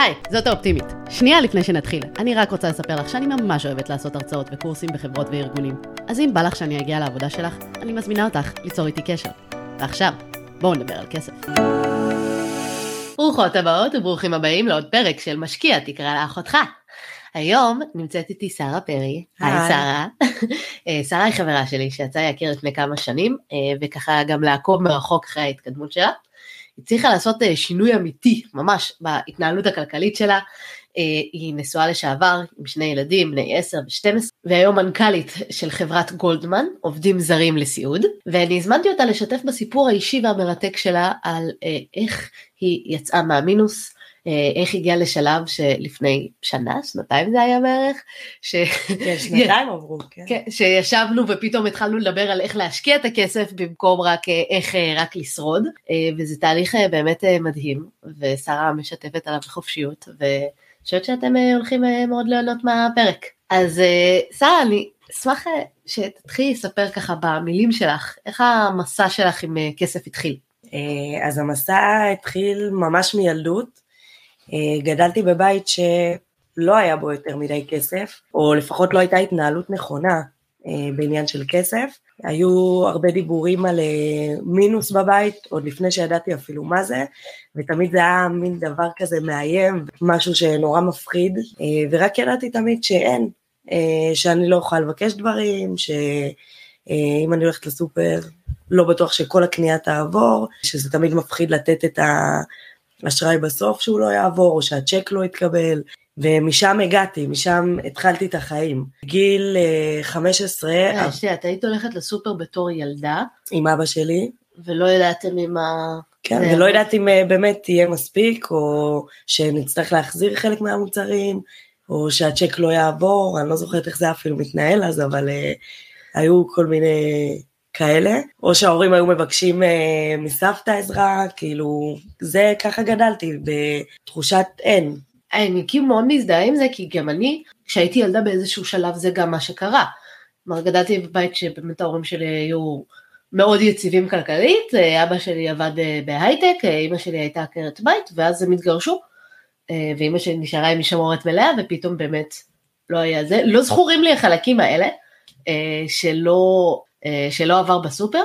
היי, זאת האופטימית. שנייה לפני שנתחיל, אני רק רוצה לספר לך שאני ממש אוהבת לעשות הרצאות וקורסים בחברות וארגונים. אז אם בא לך שאני אגיע לעבודה שלך, אני מזמינה אותך ליצור איתי קשר. ועכשיו, בואו נדבר על כסף. ברוכות הבאות וברוכים הבאים לעוד פרק של משקיע תקרא לאחותך. היום נמצאת איתי שרה פרי, היי שרה. אה, שרה היא חברה שלי שיצא להכיר לפני כמה שנים, אה, וככה גם לעקוב מרחוק אחרי ההתקדמות שלה. הצליחה לעשות אה, שינוי אמיתי ממש בהתנהלות הכלכלית שלה. אה, היא נשואה לשעבר עם שני ילדים בני 10 ו-12 והיום מנכ"לית של חברת גולדמן עובדים זרים לסיעוד ואני הזמנתי אותה לשתף בסיפור האישי והמרתק שלה על אה, איך היא יצאה מהמינוס איך הגיע לשלב שלפני שנה, שנתיים זה היה בערך, ש... כן, שנתיים עברו, כן. כן. שישבנו ופתאום התחלנו לדבר על איך להשקיע את הכסף במקום רק אה, איך אה, רק לשרוד, וזה תהליך באמת מדהים, ושרה משתפת עליו בחופשיות, ואני חושבת שאתם הולכים מאוד ליהנות מהפרק. אז שרה, אני אשמח שתתחילי לספר ככה במילים שלך, איך המסע שלך עם כסף התחיל. אז המסע התחיל ממש מילדות. אה, גדלתי בבית שלא היה בו יותר מדי כסף, או לפחות לא הייתה התנהלות נכונה אה, בעניין של כסף. היו הרבה דיבורים על אה, מינוס בבית, עוד לפני שידעתי אפילו מה זה, ותמיד זה היה מין דבר כזה מאיים, משהו שנורא מפחיד, ורק ידעתי תמיד שאין, שאני לא אוכל לבקש דברים, שאם אני הולכת לסופר, לא בטוח שכל הקנייה תעבור, שזה תמיד מפחיד לתת את ה... אשראי בסוף שהוא לא יעבור, או שהצ'ק לא יתקבל, ומשם הגעתי, משם התחלתי את החיים. גיל 15... אה, שנייה, את היית הולכת לסופר בתור ילדה? עם אבא שלי. ולא ידעתם אם ה... כן, ולא ידעתי אם אה, באמת יהיה מספיק, או שנצטרך להחזיר חלק מהמוצרים, או שהצ'ק לא יעבור, אני לא זוכרת איך זה אפילו מתנהל אז, אבל היו כל מיני כאלה, או שההורים היו מבקשים אה, מסבתא עזרה, כאילו, זה ככה גדלתי, בתחושת אין. אני כאילו מאוד מזדהה עם זה, כי גם אני, כשהייתי ילדה באיזשהו שלב זה גם מה שקרה. כלומר, גדלתי בבית שבאמת ההורים שלי היו מאוד יציבים כלכלית, אה, אבא שלי עבד אה, בהייטק, אה, אימא שלי הייתה עקרת בית, ואז הם התגרשו, ואימא שלי נשארה עם משמורת מלאה, ופתאום באמת לא היה זה. לא זכורים לי החלקים האלה, שלא אה, שלא עבר בסופר.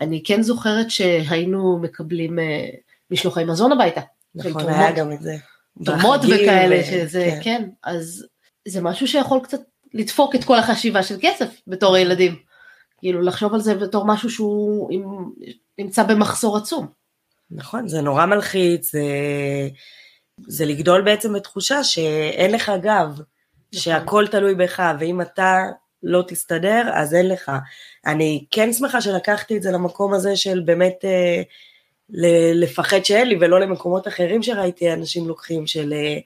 אני כן זוכרת שהיינו מקבלים אה, משלוחי מזון הביתה. נכון, היה גם את זה. תרומות וכאלה. שזה, כן. כן, אז זה משהו שיכול קצת לדפוק את כל החשיבה של כסף בתור ילדים. כאילו לחשוב על זה בתור משהו שהוא נמצא במחסור עצום. נכון, זה נורא מלחיץ, זה, זה לגדול בעצם בתחושה שאין לך גב, נכון. שהכל תלוי בך, ואם אתה לא תסתדר, אז אין לך. אני כן שמחה שלקחתי את זה למקום הזה של באמת אה, לפחד שאין לי, ולא למקומות אחרים שראיתי אנשים לוקחים, של אה,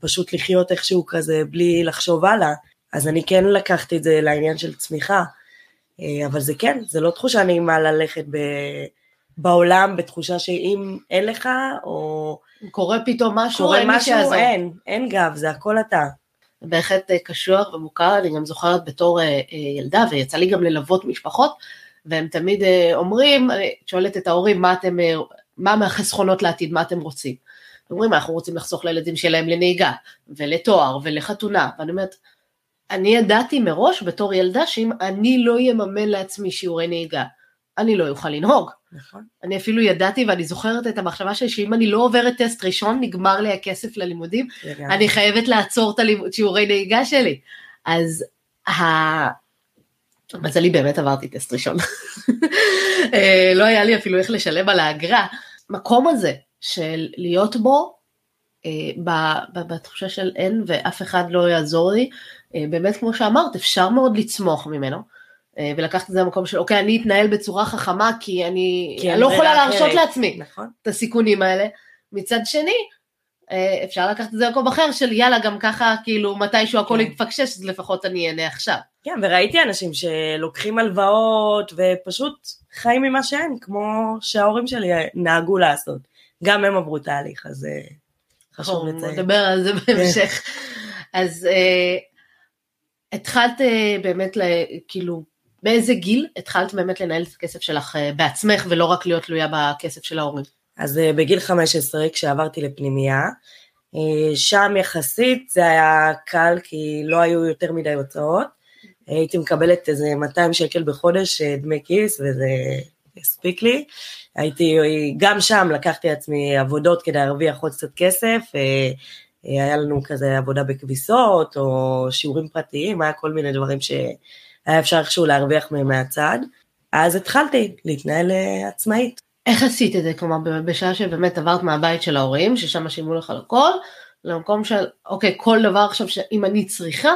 פשוט לחיות איכשהו כזה בלי לחשוב הלאה. אז אני כן לקחתי את זה לעניין של צמיחה, אה, אבל זה כן, זה לא תחושה נעימה ללכת ב... בעולם בתחושה שאם אין לך, או... קורה פתאום משהו, קורה אין משהו, אין, אין גב, זה הכל אתה. בהחלט אה, קשוח ומוכר, אני גם זוכרת בתור אה, אה, ילדה, ויצא לי גם ללוות משפחות, והם תמיד אומרים, אני שואלת את ההורים, מה אתם, מה מהחסכונות לעתיד, מה אתם רוצים? אומרים, אנחנו רוצים לחסוך לילדים שלהם לנהיגה, ולתואר, ולחתונה, ואני אומרת, אני ידעתי מראש בתור ילדה שאם אני לא אממן לעצמי שיעורי נהיגה, אני לא אוכל לנהוג. נכון. אני אפילו ידעתי ואני זוכרת את המחשבה שלי שאם אני לא עוברת טסט ראשון נגמר לי הכסף ללימודים, לגמרי. אני חייבת לעצור את הלימוד, שיעורי נהיגה שלי. אז ה... מזלי באמת עברתי טסט ראשון. אה, לא היה לי אפילו איך לשלם על האגרה. מקום הזה של להיות בו אה, בתחושה של אין ואף אחד לא יעזור לי, אה, באמת כמו שאמרת אפשר מאוד לצמוח ממנו. אה, ולקחת את זה למקום של אוקיי אני אתנהל בצורה חכמה כי אני, כי אני לא יכולה להרשות לעצמי נכון. את הסיכונים האלה. מצד שני אה, אפשר לקחת את זה למקום אחר של יאללה גם ככה כאילו מתישהו הכל כן. יתפקשש אז לפחות אני אהנה עכשיו. כן וראיתי אנשים שלוקחים הלוואות ופשוט חיים ממה שאין כמו שההורים שלי נהגו לעשות. גם הם עברו תהליך אז אה, חשוב לציין. נדבר על זה בהמשך. אז התחלת באמת כאילו באיזה גיל התחלת באמת לנהל את הכסף שלך אה, בעצמך ולא רק להיות תלויה בכסף של ההורים? אז אה, בגיל 15 כשעברתי לפנימייה, שם יחסית זה היה קל כי לא היו יותר מדי הוצאות. הייתי מקבלת איזה 200 שקל בחודש דמי כיס וזה הספיק לי. הייתי, גם שם לקחתי לעצמי עבודות כדי להרוויח עוד קצת כסף, היה לנו כזה עבודה בכביסות או שיעורים פרטיים, היה כל מיני דברים שהיה אפשר איכשהו להרוויח מהם מהצד. אז התחלתי להתנהל עצמאית. איך עשית את זה? כלומר, בשעה שבאמת עברת מהבית של ההורים, ששם שילמו לך לכל, למקום של, אוקיי, כל דבר עכשיו שאם אני צריכה,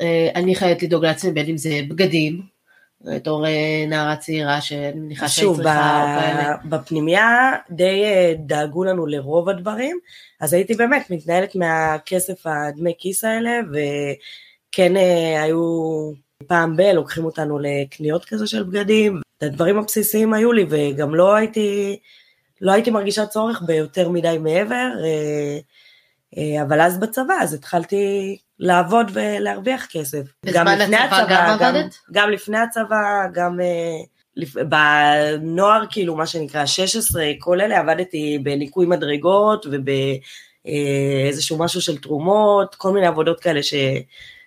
אה, אני חייבת לדאוג לעצמי, בין אם זה בגדים, בתור אה, נערה צעירה שאני מניחה שהיא צריכה או כאלה. בפנימייה די אה, דאגו לנו לרוב הדברים, אז הייתי באמת מתנהלת מהכסף הדמי כיס האלה, וכן היו פעם ב- לוקחים אותנו לקניות כזה של בגדים, את הדברים הבסיסיים היו לי, וגם לא הייתי, לא הייתי מרגישה צורך ביותר מדי מעבר, אבל אז בצבא, אז התחלתי לעבוד ולהרוויח כסף. בזמן הצבא, הצבא גם עבדת? גם, גם לפני הצבא, גם uh, בנוער, כאילו, מה שנקרא 16, כל אלה עבדתי בניקוי מדרגות ובאיזשהו משהו של תרומות, כל מיני עבודות כאלה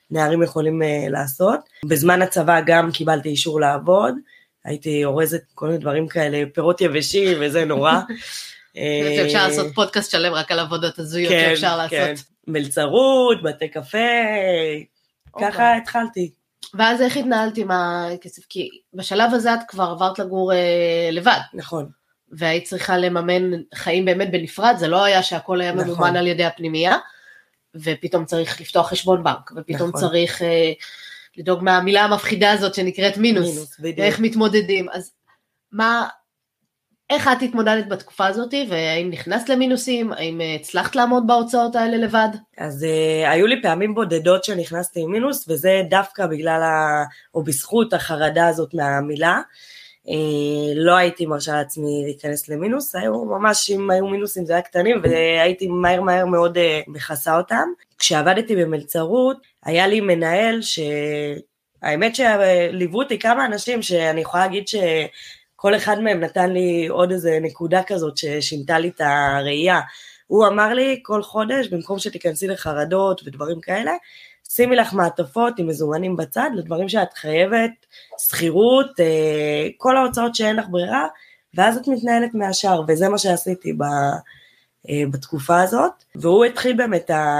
שנערים יכולים uh, לעשות. בזמן הצבא גם קיבלתי אישור לעבוד, הייתי אורזת כל מיני דברים כאלה, פירות יבשים וזה נורא. אפשר לעשות פודקאסט שלם רק על עבודות הזויות כן, שאפשר לעשות. כן. מלצרות, בתי קפה, ככה. התחלתי. ואז איך התנהלת עם הכסף? כי בשלב הזה את כבר עברת לגור אה, לבד. נכון. והיית צריכה לממן חיים באמת בנפרד, זה לא היה שהכל היה נכון. ממומן על ידי הפנימייה, ופתאום צריך לפתוח חשבון בנק, ופתאום נכון. צריך אה, לדאוג מהמילה המפחידה הזאת שנקראת מינוס, מינוס ואיך מתמודדים. אז מה, איך את התמודדת בתקופה הזאת, והאם נכנסת למינוסים, האם אה, הצלחת לעמוד בהוצאות האלה לבד? אז uh, היו לי פעמים בודדות שנכנסתי עם מינוס, וזה דווקא בגלל, ה... או בזכות החרדה הזאת מהמילה. Uh, לא הייתי מרשה לעצמי להיכנס למינוס, היו ממש, אם היו מינוסים זה היה קטנים, והייתי מהר מהר מאוד uh, מכסה אותם. כשעבדתי במלצרות, היה לי מנהל ש... האמת שליוו אותי כמה אנשים שאני יכולה להגיד ש... כל אחד מהם נתן לי עוד איזה נקודה כזאת ששינתה לי את הראייה. הוא אמר לי כל חודש, במקום שתיכנסי לחרדות ודברים כאלה, שימי לך מעטפות עם מזומנים בצד לדברים שאת חייבת, שכירות, אה, כל ההוצאות שאין לך ברירה, ואז את מתנהלת מהשאר, וזה מה שעשיתי ב, אה, בתקופה הזאת, והוא התחיל באמת ה,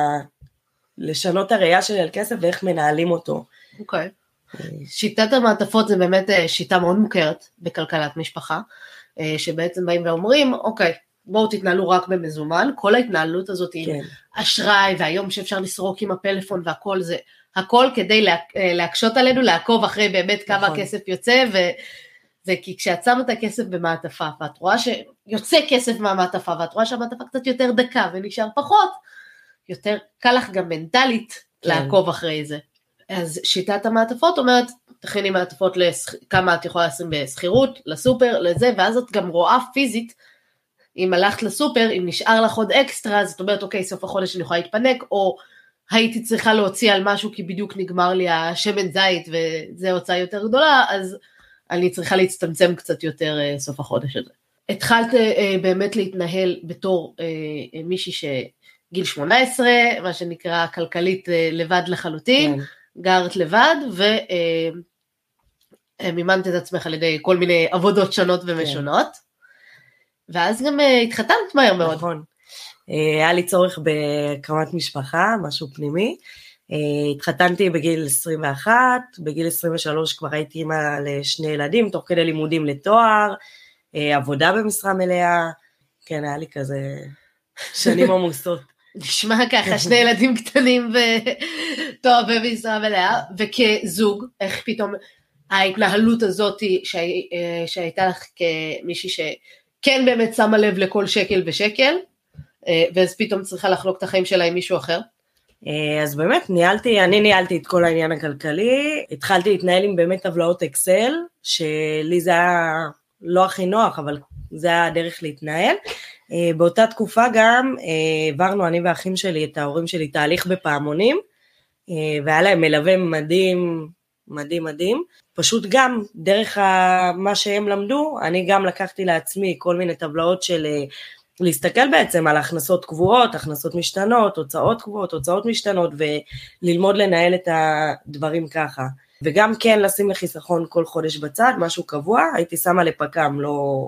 לשנות הראייה שלי על כסף ואיך מנהלים אותו. אוקיי. Okay. שיטת המעטפות זה באמת אה, שיטה מאוד מוכרת בכלכלת משפחה, אה, שבעצם באים ואומרים, אוקיי, בואו תתנהלו רק במזומן, כל ההתנהלות הזאת כן. עם אשראי, והיום שאפשר לסרוק עם הפלאפון והכל זה, הכל כדי לה, אה, להקשות עלינו, לעקוב אחרי באמת כמה נכון. כסף יוצא, ו, וכי כשאת שמה את הכסף במעטפה, ואת רואה שיוצא כסף מהמעטפה, ואת רואה שהמעטפה קצת יותר דקה ונשאר פחות, יותר קל לך גם מנטלית כן. לעקוב אחרי זה. אז שיטת המעטפות אומרת, תכיני מעטפות לכמה את יכולה לשים בשכירות, לסופר, לזה, ואז את גם רואה פיזית, אם הלכת לסופר, אם נשאר לך עוד אקסטרה, אז את אומרת, אוקיי, סוף החודש אני יכולה להתפנק, או הייתי צריכה להוציא על משהו כי בדיוק נגמר לי השמן זית וזה הוצאה יותר גדולה, אז אני צריכה להצטמצם קצת יותר אה, סוף החודש הזה. התחלת אה, באמת להתנהל בתור אה, מישהי שגיל 18, מה שנקרא כלכלית לבד לחלוטין. כן. גרת לבד ומימנת את עצמך על ידי כל מיני עבודות שונות ומשונות. כן. ואז גם אה, התחתנת מהר מאוד. נכון. אה, היה לי צורך בהקמת משפחה, משהו פנימי. אה, התחתנתי בגיל 21, בגיל 23 כבר הייתי אימא לשני ילדים, תוך כדי לימודים לתואר, עבודה במשרה מלאה, כן, היה לי כזה שנים עמוסות. נשמע ככה, שני ילדים קטנים וטוב במשרה מלאה, וכזוג, איך פתאום ההתנהלות הזאת אה, שהייתה לך כמישהי שכן באמת שמה לב לכל שקל ושקל, אה, ואז פתאום צריכה לחלוק את החיים שלה עם מישהו אחר? אה, אז באמת ניהלתי, אני ניהלתי את כל העניין הכלכלי, התחלתי להתנהל עם באמת טבלאות אקסל, שלי זה היה לא הכי נוח, אבל זה היה הדרך להתנהל. אה, באותה תקופה גם העברנו אני והאחים שלי את ההורים שלי תהליך בפעמונים, והיה להם מלווה מדהים, מדהים מדהים. פשוט גם דרך מה שהם למדו, אני גם לקחתי לעצמי כל מיני טבלאות של להסתכל בעצם על הכנסות קבועות, הכנסות משתנות, הוצאות קבועות, הוצאות משתנות, וללמוד לנהל את הדברים ככה. וגם כן לשים לחיסכון כל חודש בצד, משהו קבוע, הייתי שמה לפק"ם, לא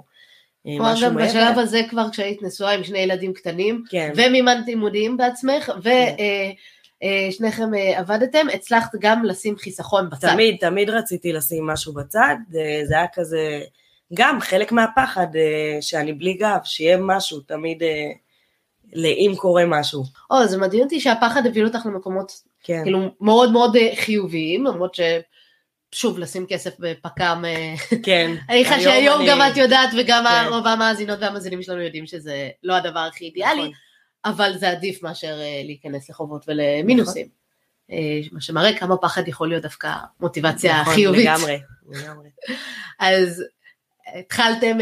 אה, משהו מעבר. בשלב הזה כבר כשהיית נשואה עם שני ילדים קטנים, כן. ומימנת לימודים בעצמך, כן. אה, אה, עבדתם, הצלחת גם לשים חיסכון בצד. תמיד, תמיד רציתי לשים משהו בצד, זה היה כזה, גם חלק מהפחד שאני בלי גב, שיהיה משהו, תמיד... לאם קורה משהו. או, זה מדהים אותי שהפחד הביא אותך למקומות כן. כאילו מאוד מאוד אה, חיוביים, למרות ש... שוב, לשים כסף בפק"ם. אה, כן. אני חושבת שהיום אני... גם את יודעת, וגם כן. רוב המאזינות והמאזינים שלנו יודעים שזה לא הדבר הכי אידיאלי, נכון. אבל זה עדיף מאשר אה, להיכנס לחובות ולמינוסים. נכון. מה שמראה כמה פחד יכול להיות דווקא מוטיבציה נכון, חיובית. לגמרי, לגמרי. אז התחלתם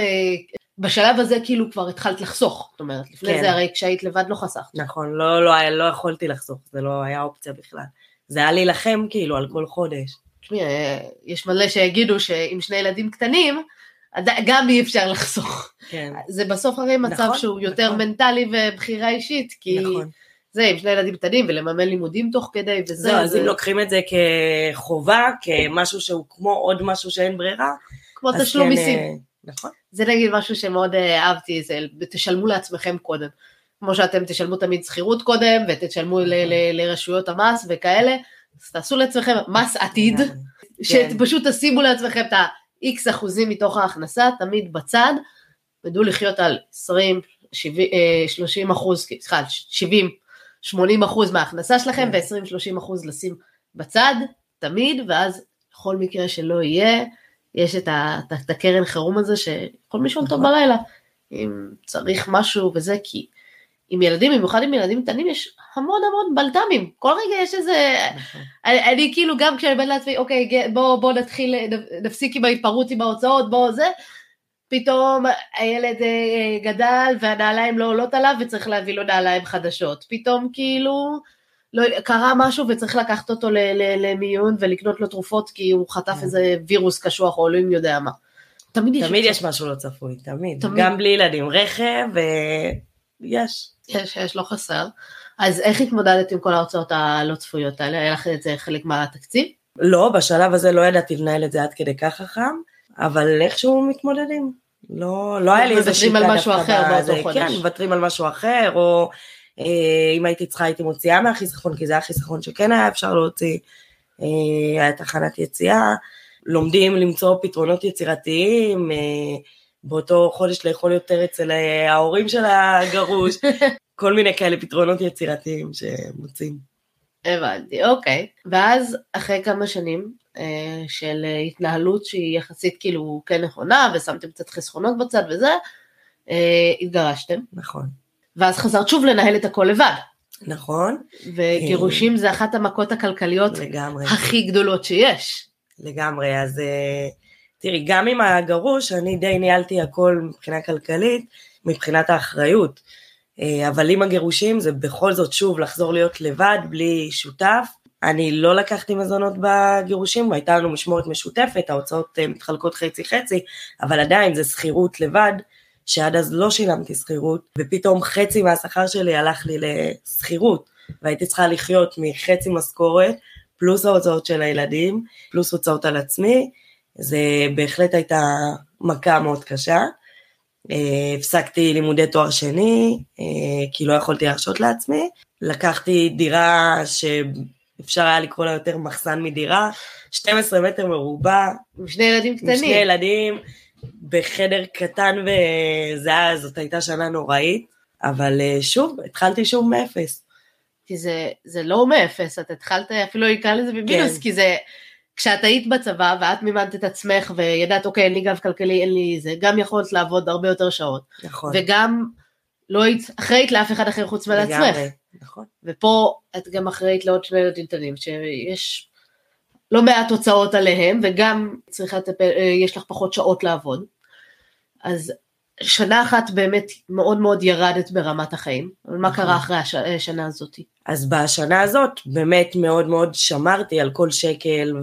בשלב הזה כאילו כבר התחלת לחסוך, זאת אומרת, לפני כן. זה הרי כשהיית לבד לא חסכת. נכון, לא, לא, לא יכולתי לחסוך, זה לא היה אופציה בכלל. זה היה להילחם כאילו על כל חודש. תשמעי, אה, יש מלא שיגידו שעם שני ילדים קטנים, גם אי אפשר לחסוך. כן. זה בסוף הרי מצב נכון, שהוא יותר נכון. מנטלי ובחירה אישית, כי נכון. זה עם שני ילדים קטנים ולממן לימודים תוך כדי וזה. זהו, אז אם לוקחים את זה כחובה, כמשהו שהוא כמו עוד משהו שאין ברירה, כמו תשלום כן, מיסים. אה, נכון. זה נגיד משהו שמאוד אה, אהבתי, זה תשלמו לעצמכם קודם. כמו שאתם תשלמו תמיד שכירות קודם, ותשלמו ל- נכון. ל- לרשויות המס וכאלה, אז תעשו לעצמכם מס עתיד, כן. שפשוט תשימו לעצמכם את ה-X אחוזים מתוך ההכנסה, תמיד בצד, תדעו לחיות על 20, 70, 30 אחוז, סליחה, 70, 80 אחוז מההכנסה שלכם, כן. ו-20-30 אחוז לשים בצד, תמיד, ואז בכל מקרה שלא יהיה, יש את, ה, את הקרן חירום הזה שיכול לישון טוב נכון. בלילה, אם צריך משהו וזה, כי עם ילדים, במיוחד עם ילדים קטנים, יש המון המון בלת"מים, כל רגע יש איזה, נכון. אני, אני כאילו גם כשאני בן לעצמי, אוקיי, בוא, בוא נתחיל, נפסיק עם ההתפרעות עם ההוצאות, בוא זה, פתאום הילד אה, גדל והנעליים לא עולות עליו וצריך להביא לו נעליים חדשות, פתאום כאילו, לא, קרה משהו וצריך לקחת אותו למיון ולקנות לו תרופות כי הוא חטף כן. איזה וירוס קשוח או אלוהים יודע מה. תמיד, תמיד יש, יש משהו לא צפוי, תמיד. תמיד. גם בלי ילדים, רכב, ויש. יש, יש, לא חסר. אז איך התמודדת עם כל ההוצאות הלא צפויות האלה? היה לך את זה חלק מהתקציב? לא, בשלב הזה לא ידעתי לנהל את זה עד כדי כך חכם, אבל איכשהו מתמודדים. לא, לא היה לי איזה שיטה דווקא. מוותרים על משהו אחר באותו חודש. כן, מוותרים על משהו אחר, או אה, אם הייתי צריכה הייתי מוציאה מהחיסכון, כי זה היה חיסכון שכן היה אפשר להוציא, אה, היה תחנת יציאה, לומדים למצוא פתרונות יצירתיים, אה, באותו חודש לאכול יותר אצל ההורים של הגרוש, כל מיני כאלה פתרונות יצירתיים שמוצאים. הבנתי, אוקיי. ואז אחרי כמה שנים אה, של התנהלות שהיא יחסית כאילו כן נכונה, ושמתם קצת חסכונות בצד וזה, אה, התגרשתם. נכון. ואז חזרת שוב לנהל את הכל לבד. נכון. וגירושים זה אחת המכות הכלכליות לגמרי. הכי גדולות שיש. לגמרי, אז אה, תראי, גם עם הגרוש, אני די ניהלתי הכל מבחינה כלכלית, מבחינת האחריות. אה, אבל עם הגירושים זה בכל זאת שוב לחזור להיות לבד, בלי שותף. אני לא לקחתי מזונות בגירושים, והייתה לנו משמורת משותפת, ההוצאות אה, מתחלקות חצי חצי, אבל עדיין זה שכירות לבד, שעד אז לא שילמתי שכירות, ופתאום חצי מהשכר שלי הלך לי לשכירות, והייתי צריכה לחיות מחצי משכורת, פלוס ההוצאות של הילדים, פלוס הוצאות על עצמי, זה בהחלט הייתה מכה מאוד קשה. Uh, הפסקתי לימודי תואר שני, uh, כי לא יכולתי להרשות לעצמי. לקחתי דירה שאפשר היה לקרוא לה יותר מחסן מדירה, 12 מטר מרובע. עם שני ילדים קטנים. עם שני ילדים, בחדר קטן וזה היה, זאת הייתה שנה נוראית, אבל אה, שוב, התחלתי שוב מאפס. כי זה, זה לא מאפס, את התחלת אפילו לקרוא לזה במינוס, כן. כי זה, כשאת היית בצבא ואת מימנת את עצמך וידעת אוקיי אין לי גב כלכלי, אין לי זה, גם יכולת לעבוד הרבה יותר שעות. נכון. וגם לא היית אחראית לאף אחד אחר חוץ מעצמך. נכון. ופה את גם אחראית לעוד שני ילדים קטנים, שיש לא מעט הוצאות עליהם, וגם צריכה לטפל, אה, יש לך פחות שעות לעבוד. אז שנה אחת באמת מאוד מאוד ירדת ברמת החיים, אבל מה קרה אחרי השנה אה, הזאת? אז בשנה הזאת באמת מאוד מאוד שמרתי על כל שקל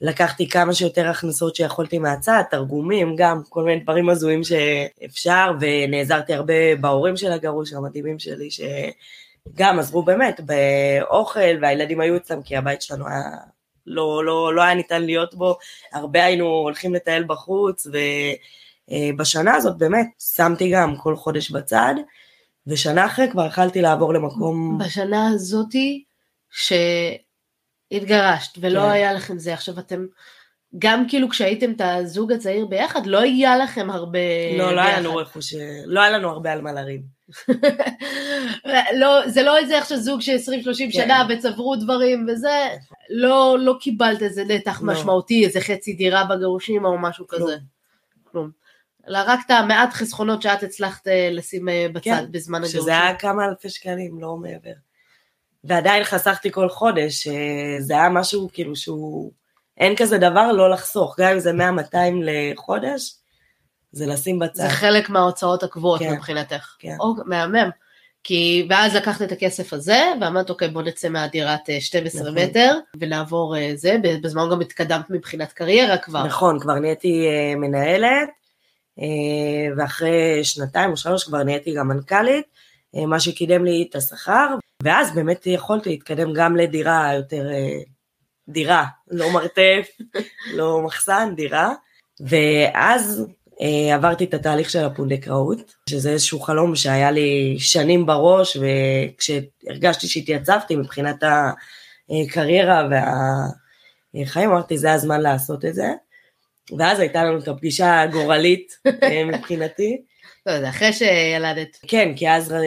לקחתי כמה שיותר הכנסות שיכולתי מהצד, תרגומים גם, כל מיני דברים הזויים שאפשר, ונעזרתי הרבה בהורים של הגרוש המדהימים שלי, שגם עזרו באמת באוכל, והילדים היו אצלם, כי הבית שלנו היה, לא, לא, לא היה ניתן להיות בו, הרבה היינו הולכים לטייל בחוץ, ובשנה הזאת באמת שמתי גם כל חודש בצד, ושנה אחרי כבר יכלתי לעבור למקום... בשנה הזאתי, שהתגרשת ולא כן. היה לכם זה, עכשיו אתם, גם כאילו כשהייתם את הזוג הצעיר ביחד, לא היה לכם הרבה לא, לא היה לנו רכוש, לא היה לנו הרבה על מה לריב. לא, זה לא איזה עכשיו זוג של 20-30 כן. שנה וצברו דברים וזה, לא, לא קיבלת איזה נתח לא. משמעותי, איזה חצי דירה בגירושים או משהו. כזה. כלום. אלא רק את המעט חסכונות שאת הצלחת אה, לשים אה, בצד כן, בזמן הגירושים. שזה היה כמה אלפי שקלים, לא מעבר. ועדיין חסכתי כל חודש, אה, זה היה משהו כאילו שהוא, אין כזה דבר לא לחסוך, גם אם זה 100-200 לחודש, זה לשים בצד. זה חלק מההוצאות הקבועות כן, מבחינתך. כן. או, מהמם. כי, ואז לקחת את הכסף הזה, ואמרת, אוקיי, בוא נצא מהדירת 12 נכון. מטר, ונעבור זה, בזמן גם התקדמת מבחינת קריירה כבר. נכון, כבר נהייתי מנהלת, ואחרי שנתיים או שלוש כבר נהייתי גם מנכ"לית, מה שקידם לי את השכר, ואז באמת יכולתי להתקדם גם לדירה יותר, אה, דירה, לא מרתף, לא מחסן, דירה, ואז אה, עברתי את התהליך של הפונדקאות, שזה איזשהו חלום שהיה לי שנים בראש, וכשהרגשתי שהתייצבתי מבחינת הקריירה והחיים, אמרתי, זה הזמן לעשות את זה. ואז הייתה לנו את הפגישה הגורלית אה, מבחינתי. לא, זה אחרי שילדת. כן, כי אז אה,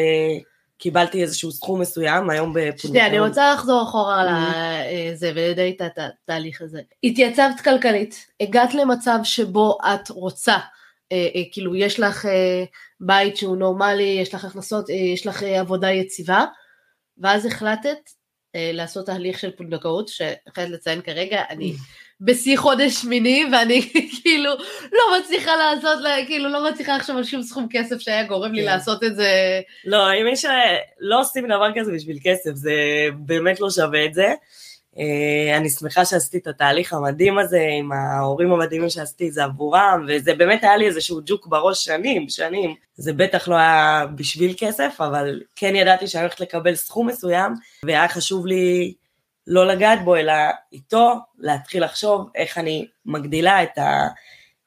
קיבלתי איזשהו סכום מסוים, היום בפונדקאות. שנייה, אני רוצה לחזור אחורה על mm-hmm. זה ולדעי את התהליך הזה. התייצבת כלכלית, הגעת למצב שבו את רוצה, אה, כאילו יש לך בית שהוא נורמלי, יש לך הכנסות, יש לך עבודה יציבה, ואז החלטת לעשות תהליך של פונדקאות, שהחלטת לציין כרגע, אני... בשיא חודש שמיני, ואני כאילו לא מצליחה לעשות, כאילו לא מצליחה לחשוב על שום סכום כסף שהיה גורם לי כן. לעשות את זה. לא, אם יש, לא עושים דבר כזה בשביל כסף, זה באמת לא שווה את זה. אה, אני שמחה שעשיתי את התהליך המדהים הזה עם ההורים המדהימים שעשיתי את זה עבורם, וזה באמת היה לי איזשהו ג'וק בראש שנים, שנים. זה בטח לא היה בשביל כסף, אבל כן ידעתי שאני הולכת לקבל סכום מסוים, והיה חשוב לי לא לגעת בו, אלא איתו להתחיל לחשוב איך אני מגדילה את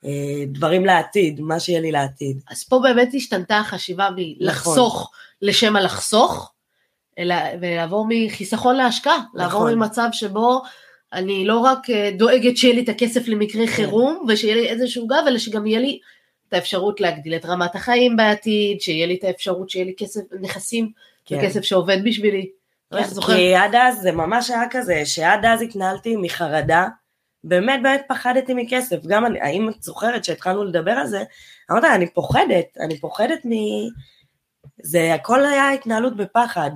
הדברים לעתיד, מה שיהיה לי לעתיד. אז פה באמת השתנתה החשיבה מלחסוך נכון. לשם הלחסוך, אלא, ולעבור מחיסכון להשקעה, נכון. לעבור ממצב שבו אני לא רק אה, דואגת שיהיה לי את הכסף למקרה כן. חירום, ושיהיה לי איזשהו גב, אלא שגם יהיה לי את האפשרות להגדיל את רמת החיים בעתיד, שיהיה לי את האפשרות שיהיה לי כסף, נכסים, כן. וכסף שעובד בשבילי. כן, כי עד אז זה ממש היה כזה, שעד אז התנהלתי מחרדה, באמת באמת פחדתי מכסף, גם אני, האם את זוכרת שהתחלנו לדבר על זה, אמרת, אני פוחדת, אני פוחדת מ... זה הכל היה התנהלות בפחד,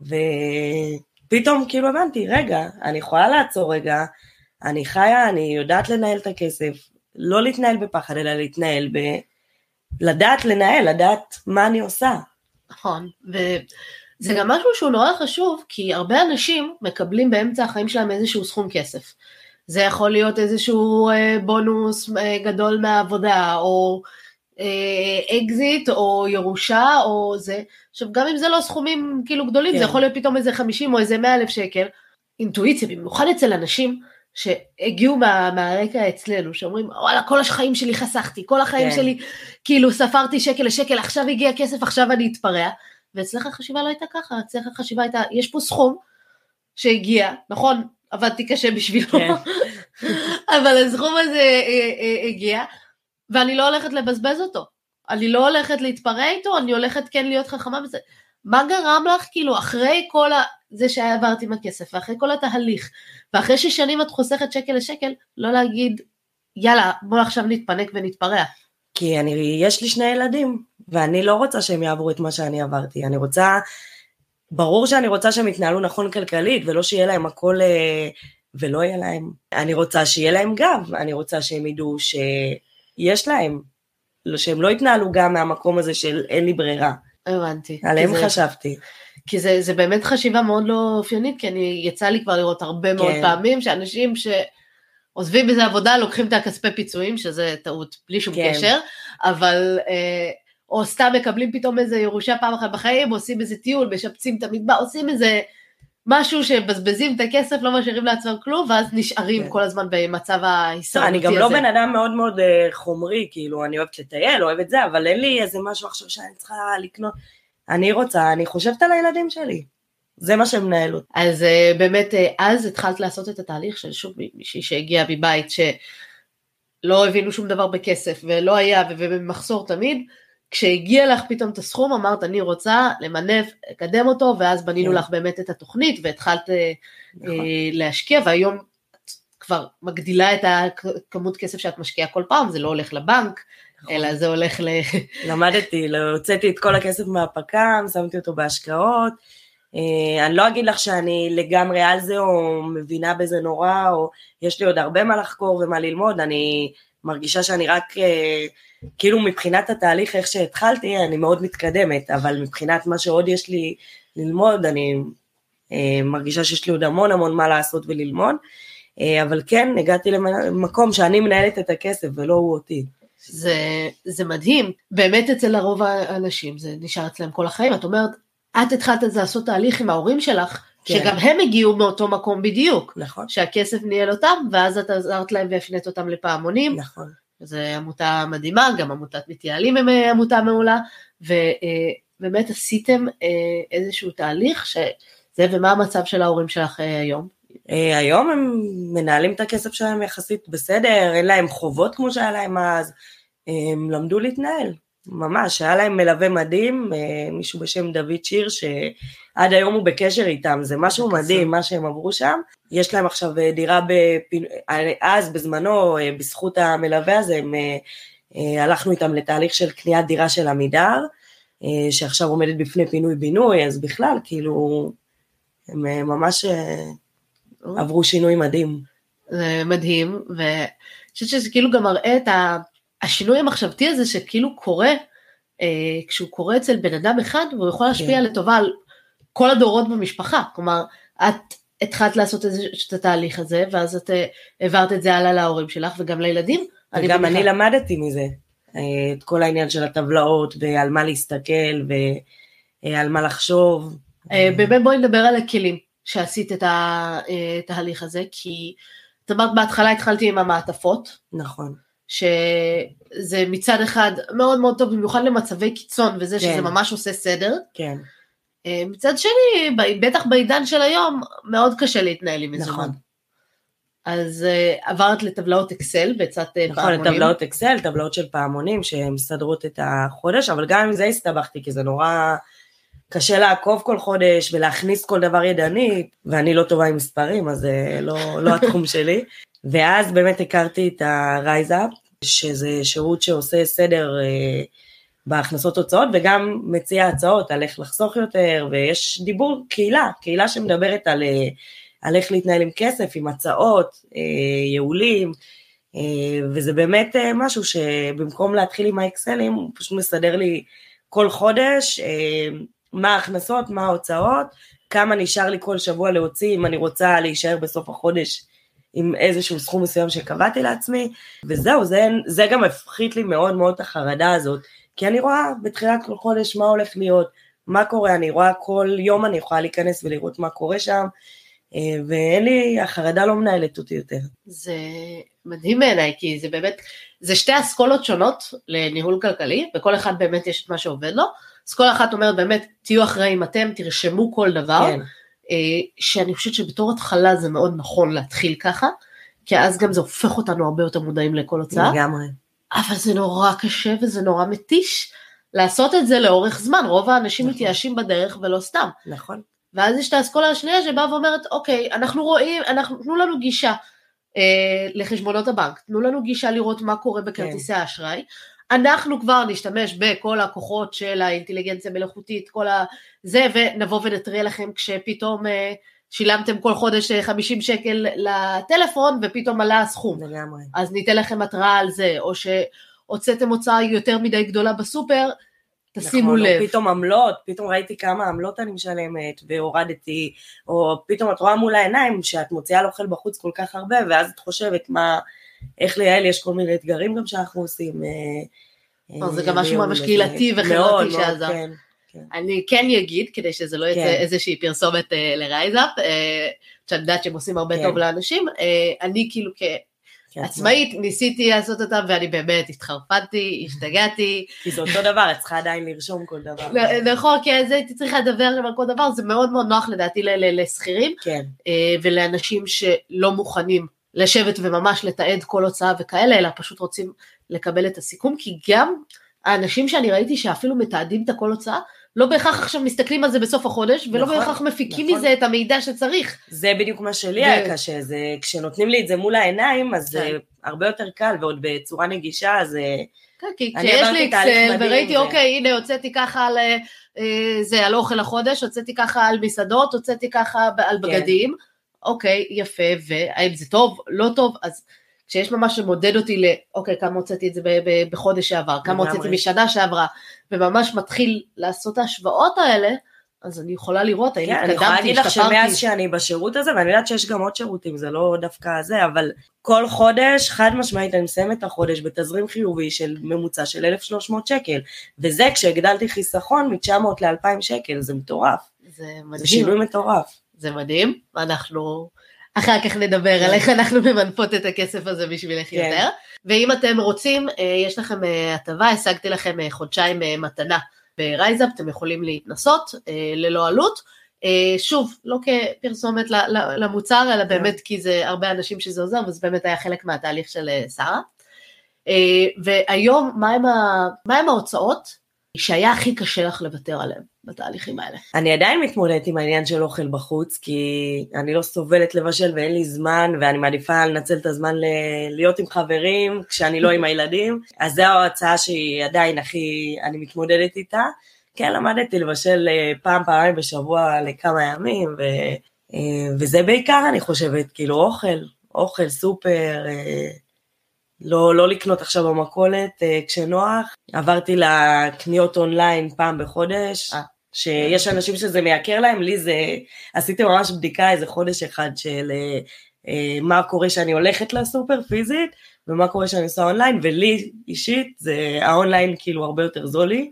ופתאום כאילו הבנתי, רגע, אני יכולה לעצור רגע, אני חיה, אני יודעת לנהל את הכסף, לא להתנהל בפחד, אלא להתנהל ב... לדעת לנהל, לדעת מה אני עושה. נכון, ו... זה גם משהו שהוא נורא חשוב, כי הרבה אנשים מקבלים באמצע החיים שלהם איזשהו סכום כסף. זה יכול להיות איזשהו אה, בונוס אה, גדול מהעבודה, או אה, אקזיט, או ירושה, או זה. עכשיו, גם אם זה לא סכומים כאילו גדולים, כן. זה יכול להיות פתאום איזה 50 או איזה 100 אלף שקל. אינטואיציה, במיוחד אצל אנשים שהגיעו מה, מהרקע אצלנו, שאומרים, וואלה, כל החיים שלי חסכתי, כל החיים כן. שלי, כאילו, ספרתי שקל לשקל, עכשיו הגיע כסף, עכשיו אני אתפרע. ואצלך החשיבה לא הייתה ככה, אצלך החשיבה הייתה, יש פה סכום שהגיע, נכון, עבדתי קשה בשבילו, כן. אבל הסכום הזה אה, אה, הגיע, ואני לא הולכת לבזבז אותו. אני לא הולכת להתפרע איתו, אני הולכת כן להיות חכמה בזה. מה גרם לך, כאילו, אחרי כל ה... זה שעברתי עם הכסף, ואחרי כל התהליך, ואחרי ששנים את חוסכת שקל לשקל, לא להגיד, יאללה, בוא עכשיו נתפנק ונתפרע. כי אני, יש לי שני ילדים, ואני לא רוצה שהם יעברו את מה שאני עברתי, אני רוצה, ברור שאני רוצה שהם יתנהלו נכון כלכלית, ולא שיהיה להם הכל, אה, ולא יהיה להם, אני רוצה שיהיה להם גב, אני רוצה שהם ידעו שיש להם, שהם לא יתנהלו גם מהמקום הזה של אין לי ברירה. הבנתי. עליהם זה... חשבתי. כי זה, זה באמת חשיבה מאוד לא אופיינית, כי אני, יצא לי כבר לראות הרבה מאוד כן. פעמים שאנשים ש... עוזבים איזה עבודה, לוקחים את הכספי פיצויים, שזה טעות, בלי שום כן. קשר, אבל, אה, או סתם מקבלים פתאום איזה ירושה פעם אחת בחיים, עושים איזה טיול, משפצים את המטבח, עושים איזה משהו שמבזבזים את הכסף, לא משאירים לעצמם כלום, ואז נשארים כן. כל הזמן במצב בסדר, ההישרדותי אני הזה. גם לא בן אדם מאוד מאוד אה, חומרי, כאילו, אני אוהבת לטייל, אוהבת זה, אבל אין לי איזה משהו עכשיו שאני צריכה לקנות. אני רוצה, אני חושבת על הילדים שלי. זה מה שמנהל אותי. אז uh, באמת uh, אז התחלת לעשות את התהליך של שוב מישהי שהגיעה מבית שלא הבינו שום דבר בכסף ולא היה ובמחסור תמיד, כשהגיע לך פתאום את הסכום אמרת אני רוצה למנף, לקדם אותו ואז בנינו כן. לך באמת את התוכנית והתחלת uh, נכון. להשקיע והיום את כבר מגדילה את הכמות כסף שאת משקיעה כל פעם, זה לא הולך לבנק, נכון. אלא זה הולך ל... למדתי, לא, הוצאתי את כל הכסף מהפק"ם, שמתי אותו בהשקעות. אה, אני לא אגיד לך שאני לגמרי על זה או מבינה בזה נורא, או יש לי עוד הרבה מה לחקור ומה ללמוד, אני מרגישה שאני רק, אה, כאילו מבחינת התהליך, איך שהתחלתי, אני מאוד מתקדמת, אבל מבחינת מה שעוד יש לי ללמוד, אני אה, מרגישה שיש לי עוד המון המון מה לעשות וללמוד, אה, אבל כן, הגעתי למקום שאני מנהלת את הכסף ולא הוא אותי. זה, זה מדהים, באמת אצל הרוב האנשים זה נשאר אצלם כל החיים, את אומרת, את התחלת את זה לעשות תהליך עם ההורים שלך, כן. שגם הם הגיעו מאותו מקום בדיוק, נכון, שהכסף ניהל אותם, ואז את עזרת להם והפנית אותם לפעמונים, נכון. זו עמותה מדהימה, גם עמותת מתייעלים הם אה, עמותה מעולה, ובאמת עשיתם אה, איזשהו תהליך, שזה ומה המצב של ההורים שלך אה, היום? אה, היום הם מנהלים את הכסף שלהם יחסית בסדר, אין להם חובות כמו שהיה להם אז, הם למדו להתנהל, ממש, היה להם מלווה מדהים, אה, מישהו בשם דוד שיר, שעד היום הוא בקשר איתם, זה משהו. מדהים מה שהם עברו שם, יש להם עכשיו אה, דירה, בפינ... אה, אז בזמנו, בזכות המלווה הזה, הם, הלכנו איתם לתהליך של קניית דירה של עמידר, שעכשיו עומדת בפני פינוי-בינוי, אז בכלל, כאילו, הם ממש... עברו שינוי מדהים. זה מדהים, ואני חושבת שזה כאילו גם מראה את ה... השינוי המחשבתי הזה שכאילו קורה, אה, כשהוא קורה אצל בן אדם אחד, והוא יכול להשפיע כן. לטובה על כל הדורות במשפחה. כלומר, את התחלת לעשות את, זה- את התהליך הזה, ואז את אה, העברת את זה הלאה להורים שלך, וגם לילדים. וגם אני מניחה- למדתי מזה, אה, את כל העניין של הטבלאות, ועל מה להסתכל, ועל מה לחשוב. אה, באמת בואי נדבר על הכלים שעשית את אה, התהליך הזה, כי את אמרת בהתחלה התחלתי עם המעטפות, נכון, שזה מצד אחד מאוד מאוד טוב, במיוחד למצבי קיצון, וזה כן. שזה ממש עושה סדר. כן, אה, מצד שני, בטח בעידן של היום, מאוד קשה להתנהל עם מזומן. נכון. אז uh, עברת לטבלאות אקסל והצעת uh, נכון, טבלאות אקסל, טבלאות של פעמונים שמסדרות את החודש, אבל גם עם זה הסתבכתי, כי זה נורא קשה לעקוב כל חודש ולהכניס כל דבר ידנית, ואני לא טובה עם מספרים, אז זה לא, לא התחום שלי. ואז באמת הכרתי את ה-RiseUp, שזה שירות שעושה סדר אה, בהכנסות הוצאות, וגם מציע הצעות על איך לחסוך יותר, ויש דיבור קהילה, קהילה שמדברת על, אה, על איך להתנהל עם כסף, עם הצעות, ייעולים, אה, וזה באמת משהו שבמקום להתחיל עם האקסלים, הוא פשוט מסדר לי כל חודש מה ההכנסות, מה ההוצאות, כמה נשאר לי כל שבוע להוציא, אם אני רוצה להישאר בסוף החודש עם איזשהו סכום מסוים שקבעתי לעצמי, וזהו, זה, זה גם הפחית לי מאוד מאוד את החרדה הזאת, כי אני רואה בתחילת כל חודש מה הולך להיות, מה קורה, אני רואה כל יום אני יכולה להיכנס ולראות מה קורה שם, אה, ואין לי, החרדה לא מנהלת אותי יותר. זה מדהים בעיניי, כי זה באמת, זה שתי אסכולות שונות לניהול כלכלי, וכל אחד באמת יש את מה שעובד לו. אסכולה אחת אומרת באמת, תהיו אחראים אתם, תרשמו כל דבר, כן, שאני חושבת שבתור התחלה זה מאוד נכון להתחיל ככה, כי אז גם זה הופך אותנו הרבה יותר מודעים לכל הוצאה, לגמרי. אבל זה נורא קשה וזה נורא מתיש לעשות את זה לאורך זמן, רוב האנשים נכון. מתייאשים בדרך ולא סתם. נכון, ואז יש את האסכולה השנייה שבאה ואומרת, אוקיי, אנחנו רואים, אנחנו, תנו לנו גישה אה, לחשבונות הבנק, תנו לנו גישה לראות מה קורה בכרטיסי כן. האשראי, אנחנו כבר נשתמש בכל הכוחות של האינטליגנציה המלאכותית, כל ה... זה, ונבוא ונתריע לכם כשפתאום אה, שילמתם כל חודש אה, 50 שקל לטלפון ופתאום עלה הסכום. לגמרי. אז ניתן לכם התראה על זה, או שהוצאתם הוצאה יותר מדי גדולה בסופר, תשימו נכון, לב. או פתאום עמלות, פתאום ראיתי כמה עמלות אני משלמת והורדתי, או פתאום את רואה מול העיניים שאת מוציאה על אוכל בחוץ כל כך הרבה, ואז את חושבת מה, איך לייעל, יש כל מיני אתגרים גם שאנחנו עושים. אה, אה, זה גם משהו ממש. קהילתי וחברתי שעזר. כן, כן. אני כן אגיד, כדי שזה לא יצא כן. איזושהי פרסומת אה, לרייזאפ, שאני יודעת שהם עושים הרבה כן. טוב לאנשים, אני כאילו כן, כעצמאית ניסיתי לעשות אותם, ואני באמת התחרפנתי, השתגעתי, כי זה אותו דבר, את צריכה עדיין לרשום כל דבר. נכון, כי אז הייתי צריכה לדבר על כל דבר, זה מאוד מאוד נוח לדעתי לשכירים, כן, ולאנשים שלא מוכנים לשבת וממש לתעד כל הוצאה וכאלה, אלא פשוט רוצים לקבל את הסיכום, כי גם האנשים שאני ראיתי שאפילו מתעדים את הכל הוצאה, לא בהכרח עכשיו מסתכלים על זה בסוף החודש, ולא נכון, בהכרח מפיקים נכון. מזה את המידע שצריך. זה בדיוק מה שלי ו- היה קשה, זה כשנותנים לי את זה מול העיניים, אז זה כן. הרבה יותר קל, ועוד בצורה נגישה, אז אה, כן, כי כשיש לי אקסל וראיתי, ו- אוקיי, הנה הוצאתי ככה על אה, אה, זה, על אוכל החודש, הוצאתי ככה על מסעדות, הוצאתי ככה על כן. אוקיי, יפה, והאם זה טוב, לא טוב, אז כשיש ממש שמודד אותי ל, אוקיי, כמה הוצאתי את זה בחודש שעבר, כמה. הוצאתי משנה שעברה, וממש מתחיל לעשות ההשוואות האלה, אז אני יכולה לראות, האם כן, אני יכולה התקדמתי, להגיד לך שמאז השתפרתי. שאני בשירות הזה, ואני יודעת שיש גם עוד שירותים, זה לא דווקא זה, אבל כל חודש, חד משמעית, אני מסיימת את החודש בתזרים חיובי של ממוצע של 1,300 שקל, וזה כשהגדלתי חיסכון מ-900 ל-2,000 שקל, זה מטורף, זה זה מדהים. שינוי מטורף. זה מדהים, אנחנו אחר כך נדבר על איך אנחנו ממנפות את הכסף הזה בשבילך כן. יותר. ואם אתם רוצים, אה, יש לכם אה, הטבה, השגתי לכם אה, חודשיים מתנה ב RiseUp, אתם יכולים להתנסות ללא עלות. שוב, לא כפרסומת למוצר, כן. אלא באמת כי זה הרבה אנשים שזה עוזר, וזה באמת היה חלק מהתהליך של שרה. והיום, מהם ההוצאות שהיה הכי קשה לך לוותר עליהן בתהליכים האלה? אני עדיין מתמודדת עם העניין של אוכל בחוץ, כי אני לא סובלת לבשל ואין לי זמן, ואני מעדיפה לנצל את הזמן ל- להיות עם חברים, כשאני לא עם הילדים, אז זו ההצעה שהיא עדיין הכי, אני מתמודדת איתה. כן, למדתי לבשל אה, פעם, פעמיים בשבוע לכמה ימים, ו, אה, וזה בעיקר, אני חושבת, כאילו אוכל, אוכל, סופר, אה, לא, לא לקנות עכשיו במכולת אה, כשנוח. עברתי לקניות אונליין פעם בחודש, אה. שיש אנשים שזה מייקר להם, לי זה, עשיתי ממש בדיקה איזה חודש אחד של אה, מה קורה שאני הולכת לסופר פיזית, ומה קורה שאני עושה אונליין, ולי אישית זה האונליין כאילו הרבה יותר זול לי.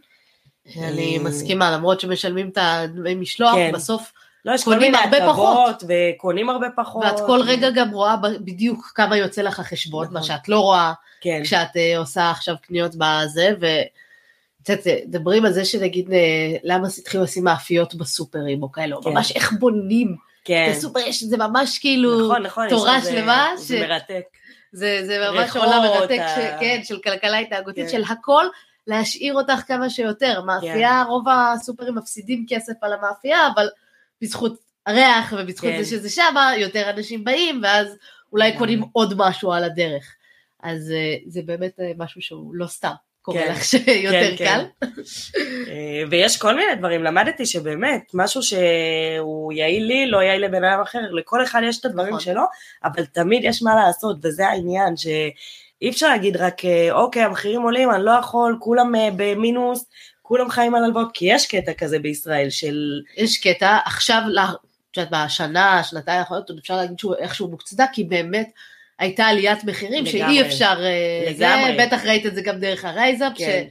אני מסכימה, למרות שמשלמים את הדמי משלוח, כן. בסוף, לא, יש כל קונים מיני הרבה הטבות, וקונים הרבה פחות. ואת כל רגע גם רואה בדיוק כמה יוצא לך החשבון, נכון. מה שאת לא רואה כן, כשאת אה, עושה עכשיו קניות בזה, ו... את יודעת, מדברים על זה שנגיד, אה, למה התחילו לשים מאפיות בסופרים או כאלה, כן. ממש איך בונים כן. את הסופר, יש זה ממש כאילו, נכון, נכון, תורה על זה- שלמה, ש- זה מרתק. זה, זה ממש עולם מרתק, ה- ש... כן, של כלכלה התנהגותית, כן. של הכל, להשאיר אותך כמה שיותר. מאפייה, רוב הסופרים מפסידים כסף על המאפייה, אבל בזכות הריח ובזכות כן. זה שזה שמה, יותר אנשים באים, ואז אולי כן. קונים עוד משהו על הדרך. אז אה, זה באמת אה, משהו שהוא לא סתם קורה כן. לך שיותר כן, קל. כן. אה, ויש כל מיני דברים, למדתי שבאמת, משהו שהוא יעיל לי, לא יעיל לבן אדם אחר, לכל אחד יש את הדברים נכון. שלו, אבל תמיד יש מה לעשות, וזה העניין, שאי אפשר להגיד רק, אוקיי, המחירים עולים, אני לא יכול, כולם במינוס, כולם חיים על הלוואות, כי יש קטע כזה בישראל של, יש קטע, עכשיו, את יודעת, בשנה, שנתיים האחרונות, עוד אפשר להגיד שהוא איכשהו מוצדק, כי באמת הייתה עליית מחירים שאי לגמרי. אפשר, אה, זה, לגמרי. בטח ראית את זה גם דרך הרייזאפ, כן.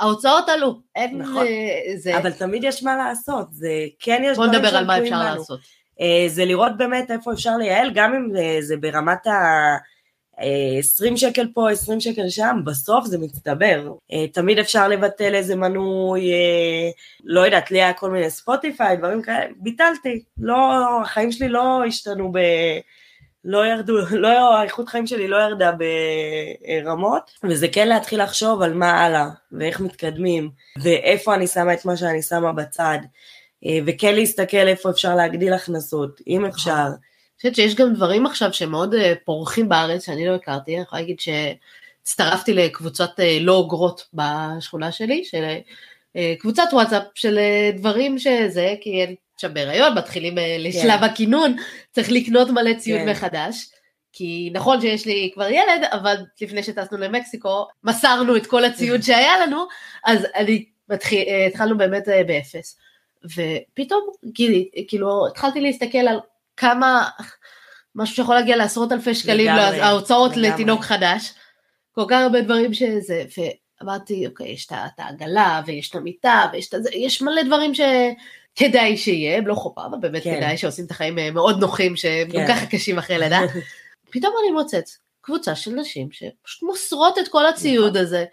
שההוצאות עלו, אין, נכון. אה, זה, אבל תמיד יש מה לעשות, זה כן יש בוא דברים נדבר על מה אפשר בנו. לעשות. אה, זה לראות באמת איפה אפשר לייעל, גם אם זה ברמת ה... אה, 20 שקל פה, 20 שקל שם, בסוף זה מצטבר. אה, תמיד אפשר לבטל איזה מנוי, אה, לא יודעת, לי היה כל מיני ספוטיפיי, דברים כאלה, ביטלתי. לא, החיים שלי לא השתנו ב... לא ירדו, לא, האיכות חיים שלי לא ירדה ברמות, וזה כן להתחיל לחשוב על מה הלאה, ואיך מתקדמים, ואיפה אני שמה את מה שאני שמה בצד, אה, וכן להסתכל איפה אפשר להגדיל הכנסות, אם אפשר. חושבת שיש גם דברים עכשיו שמאוד אה, פורחים בארץ, שאני לא הכרתי, אני יכולה להגיד שהצטרפתי לקבוצת אה, לא אוגרות בשכונה שלי, של אה, קבוצת וואטסאפ של דברים שזה, כי אני עכשיו בהיריון, מתחילים לשלב הכינון, צריך לקנות מלא ציוד כן. מחדש. כי נכון שיש לי כבר ילד, אבל לפני שטסנו למקסיקו, מסרנו את כל הציוד שהיה לנו, אז אני התחלנו באמת באפס. ופתאום כאילו התחלתי להסתכל על כמה, משהו שיכול להגיע לעשרות אלפי שקלים, לגמרי, ההוצאות לגמרי. לתינוק חדש, כל כך הרבה דברים שזה, ואמרתי, אוקיי, יש את העגלה, ויש את המיטה, ויש את זה, יש מלא דברים שכדאי שיהיה, הם לא חובה, אבל באמת כן. כדאי, שעושים את החיים אה, מאוד נוחים, שהם כן. גם ככה קשים אחרי לידה. פתאום אני מוצאת קבוצה של נשים שפשוט מוסרות את כל הציוד נכון. הזה.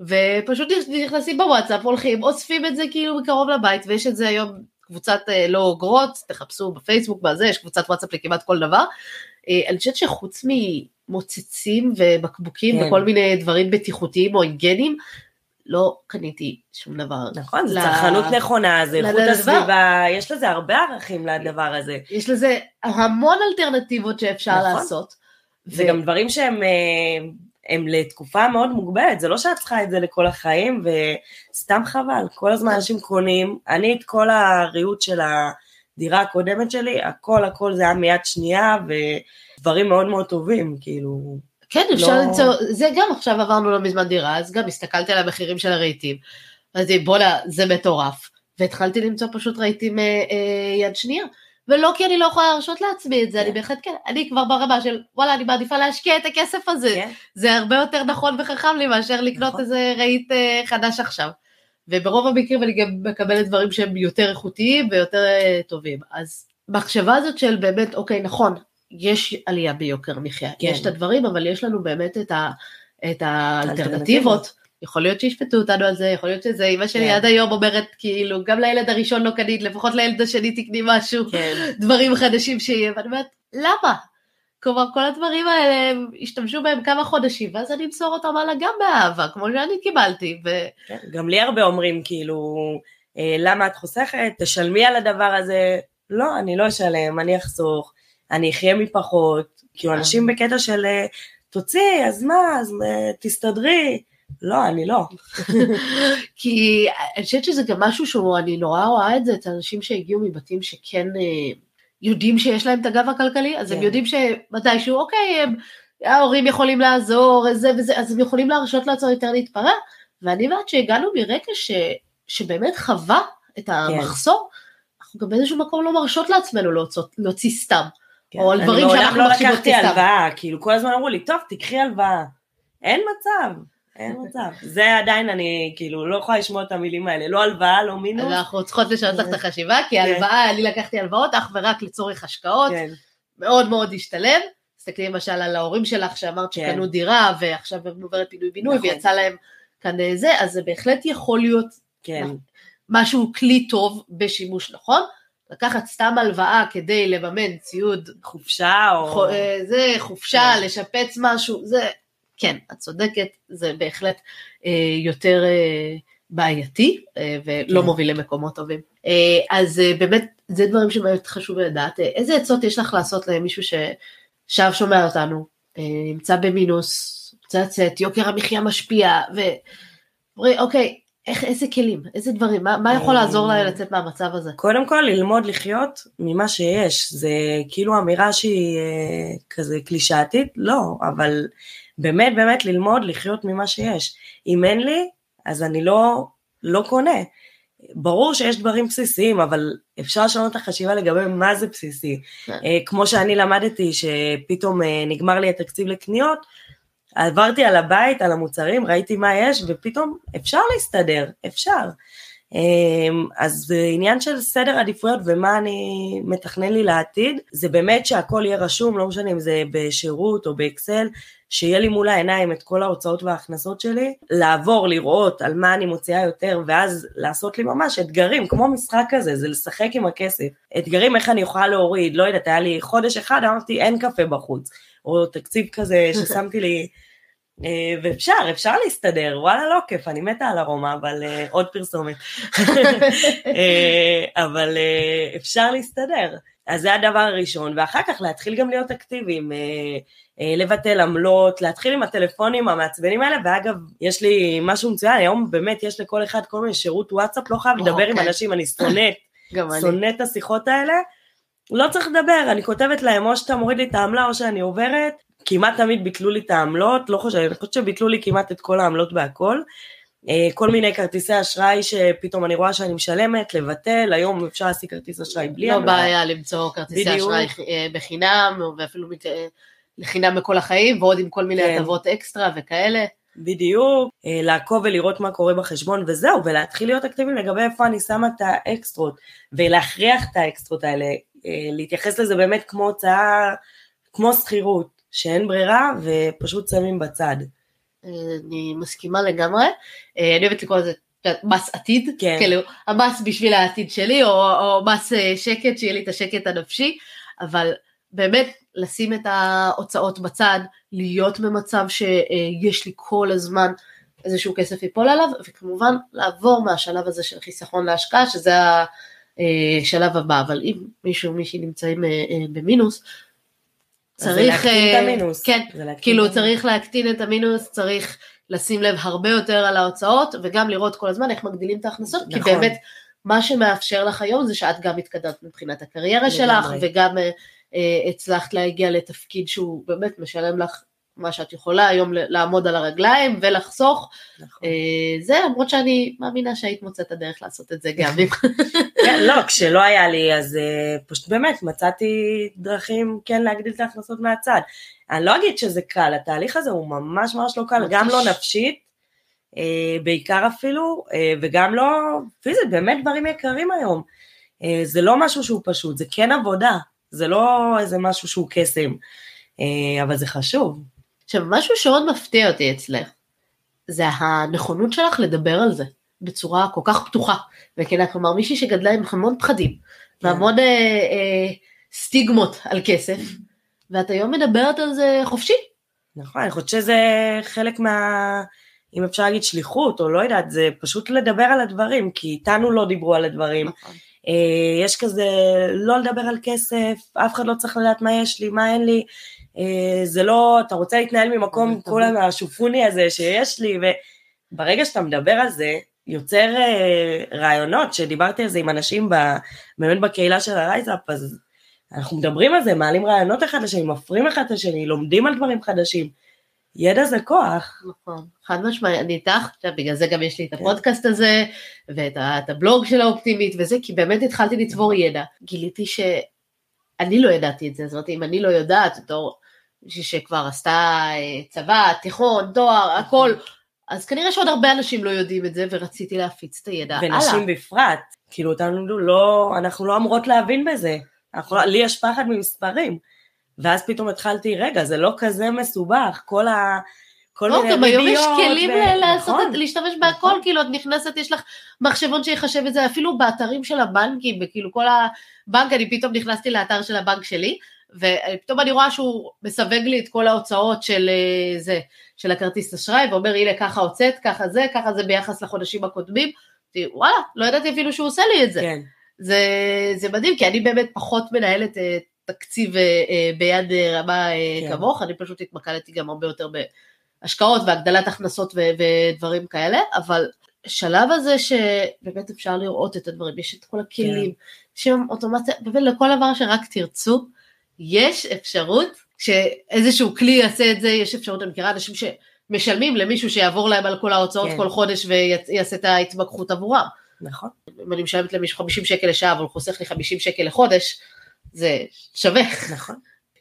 ופשוט נכנסים בוואטסאפ, הולכים, אוספים את זה כאילו מקרוב לבית, ויש את זה היום קבוצת אה, לא אוגרות, תחפשו בפייסבוק בזה, יש קבוצת וואטסאפ לכמעט כל דבר. אה, אני חושבת שחוץ ממוצצים ובקבוקים כן. וכל מיני דברים בטיחותיים או היגנים, לא קניתי שום דבר. נכון, זו צרכנות נכונה, זה איכות הסביבה, יש לזה הרבה ערכים לדבר הזה. יש לזה המון אלטרנטיבות שאפשר נכון. לעשות. זה ו... גם דברים שהם אה, הם לתקופה מאוד מוגבלת, זה לא שאת צריכה את זה לכל החיים, וסתם חבל, כל הזמן אנשים קונים, אני את כל הריהוט של הדירה הקודמת שלי, הכל הכל זה היה מיד שנייה, ודברים מאוד מאוד טובים, כאילו... כן, אפשר לא... למצוא, זה גם עכשיו עברנו לא מזמן דירה, אז גם הסתכלתי על המחירים של הרהיטים, אז בואנה, זה מטורף, והתחלתי למצוא פשוט רהיטים אה, אה, יד שנייה. ולא כי אני לא יכולה להרשות לעצמי את זה, אני כן. בהחלט כן, אני כבר ברמה של וואלה, אני מעדיפה להשקיע את הכסף הזה, כן. זה הרבה יותר נכון וחכם לי מאשר לקנות נכון. איזה רהיט אה, חדש עכשיו. וברוב המקרים אני גם מקבלת דברים שהם יותר איכותיים ויותר אה, טובים. אז מחשבה הזאת של באמת, אוקיי, נכון, יש עלייה ביוקר מחיה, כן. יש את הדברים, אבל יש לנו באמת את, ה, את האלטרנטיבות. יכול להיות שישפטו אותנו על זה, יכול להיות שזה, אמא שלי. כן. עד היום אומרת כאילו, גם לילד הראשון לא קנית, לפחות לילד השני תקני משהו, כן. דברים חדשים שיהיה, ואני אומרת, למה? כלומר, כל הדברים האלה, הם השתמשו בהם כמה חודשים, ואז אני אמסור אותם הלאה גם באהבה, כמו שאני קיבלתי. ו... כן, גם לי הרבה אומרים, כאילו, אה, למה את חוסכת? תשלמי על הדבר הזה. לא, אני לא אשלם, אני אחסוך, אני אחיה מפחות, כאילו, אנשים בקטע של, אה, תוציאי, אז מה, אז אה, תסתדרי. לא, אני לא. כי אני חושבת שזה גם משהו שאני נורא רואה את זה, את האנשים שהגיעו מבתים שכן אה, יודעים שיש להם את הגב הכלכלי, אז הם כן. יודעים שמתישהו, אוקיי, הם, ההורים יכולים לעזור, זה וזה, אז הם יכולים להרשות לעצמם יותר להתפרע, ואני אומרת שהגענו מרקע ש, שבאמת חווה את כן. המחסור, אנחנו גם באיזשהו מקום לא מרשות לעצמנו להוציא, להוציא סתם. כן. או על דברים שאנחנו לא מחשיבות כסתם. אני מעולם לא לקחתי הלוואה, כאילו כל הזמן אמרו לי, טוב, תקחי הלוואה. אין מצב. אין מצב. זה עדיין אני כאילו לא יכולה לשמוע את המילים האלה, לא הלוואה, לא מינוס. אנחנו צריכות לשנות לך את החשיבה, כי כן. הלוואה, אני לקחתי הלוואות אך ורק לצורך השקעות, כן. מאוד מאוד השתלם. תסתכלי למשל על ההורים שלך שאמרת כן. שקנו דירה ועכשיו הם עוברת פינוי בינוי נכון. ויצא להם כאן אה, זה, אז זה בהחלט יכול להיות משהו כלי טוב בשימוש נכון. לקחת סתם הלוואה כדי לממן ציוד חופשה או אה, זה חופשה לשפץ משהו זה כן, את צודקת, זה בהחלט אה, יותר אה, בעייתי אה, ולא כן. מוביל למקומות טובים. אה, אז אה, באמת, זה דברים שבאמת חשוב לדעת. אה, איזה עצות יש לך לעשות למישהו שעכשיו שומע אותנו, אה, נמצא במינוס, רוצה לצאת, יוקר המחיה משפיע, ואומרים, אוקיי, איך, איזה כלים, איזה דברים, מה, מה יכול לעזור להם לצאת מהמצב הזה? קודם כל ללמוד לחיות ממה שיש, זה כאילו אמירה שהיא אה, כזה קלישאתית, לא, אבל באמת באמת ללמוד לחיות ממה שיש. אם אין לי, אז אני לא, לא קונה. ברור שיש דברים בסיסיים, אבל אפשר לשנות את החשיבה לגבי מה זה בסיסי. כן. אה, כמו שאני למדתי שפתאום אה, נגמר לי התקציב לקניות, עברתי על הבית, על המוצרים, ראיתי מה יש, ופתאום אפשר להסתדר, אפשר. אמ, אז זה עניין של סדר עדיפויות ומה אני מתכנן לי לעתיד, זה באמת שהכל יהיה רשום, לא משנה אם זה בשירות או באקסל, שיהיה לי מול העיניים את כל ההוצאות וההכנסות שלי, לעבור, לראות על מה אני מוציאה יותר, ואז לעשות לי ממש אתגרים, כמו משחק כזה, זה לשחק עם הכסף. אתגרים איך אני יכולה להוריד, לא יודעת, היה לי חודש אחד, אמרתי אין קפה בחוץ, או תקציב כזה ששמתי לי ואפשר, אפשר להסתדר, וואלה לא כיף, אני מתה על ארומה, אבל uh, עוד פרסומת. uh, אבל אפשר להסתדר. אז זה הדבר הראשון, ואחר כך להתחיל גם להיות אקטיביים, לבטל עמלות, להתחיל עם הטלפונים המעצבנים האלה, ואגב, יש לי משהו מצוין, היום באמת יש לכל אחד כל מיני שירות וואטסאפ, לא חייב לדבר עם אנשים, אני שונאת, שונאת את השיחות האלה. לא צריך לדבר, אני כותבת להם או שאתה מוריד לי את העמלה או שאני עוברת, כמעט תמיד ביטלו לי את העמלות, לא חושבת, אני חושבת שביטלו לי כמעט את כל העמלות בהכל, אה, כל מיני כרטיסי אשראי שפתאום אני רואה שאני משלמת, לבטל, היום אפשר להשיג כרטיס אשראי בלי לא. בעיה למצוא כרטיסי בדיוק. אשראי אה, בחינם, ואפילו אה, לחינם בכל החיים, ועוד עם כל מיני כן. הטבות אקסטרה וכאלה. בדיוק, לעקוב ולראות מה קורה בחשבון וזהו, ולהתחיל להיות אקטיביים לגבי איפה אני שמה את האקסטרות, ולהכריח את האקסטרות האלה, להתייחס לזה באמת כמו הוצאה, כמו שכירות, שאין ברירה ופשוט שמים בצד. אה, אני מסכימה לגמרי. אה, אני אוהבת לקרוא לזה מס עתיד, כן. כאילו המס בשביל העתיד שלי, או, או מס אה, שקט, שיהיה לי את השקט הנפשי, אבל באמת לשים את ההוצאות בצד, להיות במצב שיש לי כל הזמן איזשהו כסף ייפול עליו, וכמובן לעבור מהשלב הזה של חיסכון להשקעה, שזה השלב הבא, אבל אם מישהו או מישהי נמצאים אה, אה, במינוס, זה צריך, להקטין את אה, המינוס. כן, זה להקטין כאילו את המינוס. צריך להקטין את המינוס, צריך לשים לב הרבה יותר על ההוצאות, וגם לראות כל הזמן איך מגדילים את ההכנסות, כי נכון. באמת מה שמאפשר לך היום זה שאת גם התקדמת מבחינת הקריירה שלך. וגם אה, אה, הצלחת להגיע לתפקיד שהוא באמת משלם לך מה שאת יכולה היום לעמוד על הרגליים ולחסוך, נכון. אה, זה למרות שאני מאמינה שהיית מוצאת את הדרך לעשות את זה גם. כן, לא, כשלא היה לי, אז uh, פשוט באמת מצאתי דרכים כן להגדיל את ההכנסות מהצד. אני לא אגיד שזה קל, התהליך הזה הוא ממש ממש לא קל. גם לא נפשית, uh, בעיקר אפילו, וגם לא פיזית, באמת דברים יקרים היום. זה לא משהו שהוא פשוט, זה כן עבודה, זה לא איזה משהו שהוא קסם, אבל זה חשוב. עכשיו, משהו שעוד מפתיע אותי אצלך, זה הנכונות שלך לדבר על זה בצורה כל כך פתוחה וכנה, כלומר מישהי שגדלה עם המון פחדים והמון אה, אה, סטיגמות על כסף, ואת היום מדברת על זה חופשי. נכון, אני חושבת שזה חלק מה... אם אפשר להגיד שליחות, או לא יודעת, זה פשוט לדבר על הדברים, כי איתנו לא דיברו על הדברים. אה, יש כזה, לא לדבר על כסף, אף אחד לא צריך לדעת מה יש לי, מה אין לי. אה, זה לא, אתה רוצה להתנהל ממקום כל. השופוני הזה שיש לי, וברגע שאתה מדבר על זה, יוצר אה, רעיונות, שדיברתי על זה עם אנשים ב, באמת בקהילה של הרייזאפ, אז אנחנו מדברים על זה, מעלים רעיונות אחד לשני, מפרים אחד את השני, לומדים על דברים חדשים. ידע זה כוח. נכון, חד משמעי, אני איתך, בגלל זה גם יש לי את כן. הפודקאסט הזה, ואת הבלוג של האופטימית וזה, כי באמת התחלתי לצבור ידע. גיליתי שאני לא ידעתי את זה, זאת אומרת, אם אני לא יודעת, בתור שכבר עשתה אה, צבא, תיכון, תואר, הכל, אז כנראה שעוד הרבה אנשים לא יודעים את זה, ורציתי להפיץ את הידע הלאה. ונשים בפרט, כאילו אותנו לא, אנחנו לא אמורות להבין בזה. אנחנו, לא- לי יש פחד ממספרים. ואז פתאום התחלתי, רגע, זה לא כזה מסובך, כל ה... כל לא, מיני גם היום יש כלים ו- לעשות נכון. את, להשתמש בהכל, נכון. כאילו את נכנסת, יש לך מחשבון שיחשב את זה, אפילו באתרים של הבנקים, וכאילו כל הבנק, אני פתאום נכנסתי לאתר של הבנק שלי, ופתאום אני רואה שהוא מסווג לי את כל ההוצאות של אה, זה, של הכרטיס אשראי, ואומר, הנה, ככה הוצאת, ככה זה, ככה זה ביחס לחודשים הקודמים, וואלה, לא ידעתי אפילו שהוא עושה לי את זה. כן, זה, זה מדהים, כי אני באמת פחות מנהלת אה, תקציב אה, ביד רמה כן. כמוך, אני פשוט התמקדתי גם הרבה יותר בהשקעות והגדלת הכנסות ו- ודברים כאלה, אבל שלב הזה שבאמת אפשר לראות את הדברים, יש את כל הכלים, שם אוטומציה, באמת לכל דבר שרק תרצו, יש אפשרות שאיזשהו כלי יעשה את זה, יש אפשרות, אני מכירה אנשים שמשלמים למישהו שיעבור להם על כל ההוצאות כן. כל חודש ויעשה את ההתמקחות עבורם. נכון. אם אני משלמת למישהו 50 שקל לשעה אבל הוא חוסך לי 50 שקל לחודש, זה שווה. נכון.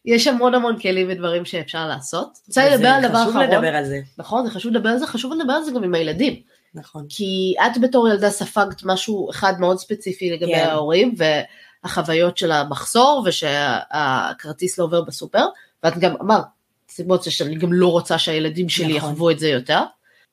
יש המון המון כלים ודברים שאפשר לעשות. רוצה לדבר על דבר חשוב אחרון. לדבר על זה, נכון, זה חשוב לדבר על זה, חשוב לדבר על זה גם עם הילדים. נכון. כי את בתור ילדה ספגת משהו אחד מאוד ספציפי לגבי כן. ההורים והחוויות של המחסור ושהכרטיס לא עובר בסופר, ואת גם אמרת, סיבות זה שאני גם לא רוצה שהילדים שלי נכון. יחוו את זה יותר.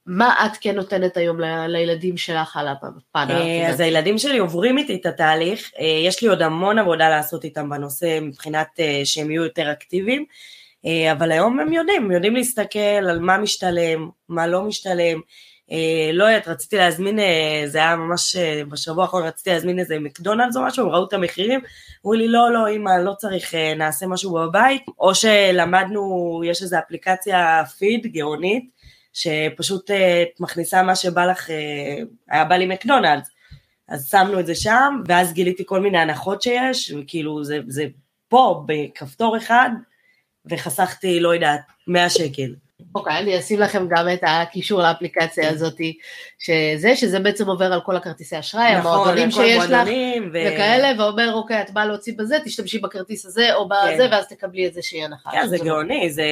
מה את כן נותנת היום ל- לילדים שלך על הפן אה? אז הילדים שלי עוברים איתי את התהליך, אה, יש לי עוד המון עבודה לעשות איתם בנושא מבחינת אה, שהם יהיו יותר אקטיביים, אבל היום הם יודעים, הם יודעים להסתכל על מה משתלם, מה לא משתלם, לא יודעת, רציתי להזמין, אה, זה היה ממש אה, בשבוע האחרון, רציתי להזמין איזה מקדונלדס או משהו, הם ראו את המחירים, אמרו לי לא, לא, אמא, לא צריך, אה, נעשה משהו בבית, או שלמדנו, יש איזו אפליקציה פיד גאונית, שפשוט אה, את מכניסה מה שבא לך, אה, היה בא לי מקדונלדס, אז שמנו את זה שם, ואז גיליתי כל מיני הנחות שיש, וכאילו זה, זה פה בכפתור אחד, וחסכתי, לא יודעת, 100 שקל. אוקיי, אני אשים לכם גם את הקישור לאפליקציה כן. הזאת, שזה, שזה בעצם עובר על כל הכרטיסי אשראי, נכון, המועדונים שיש לך, ו- וכאלה, ואומר, אוקיי, את באה להוציא בזה, תשתמשי בכרטיס הזה או בזה, כן. ואז תקבלי איזושהי הנחה. כן, זה גאוני, זה...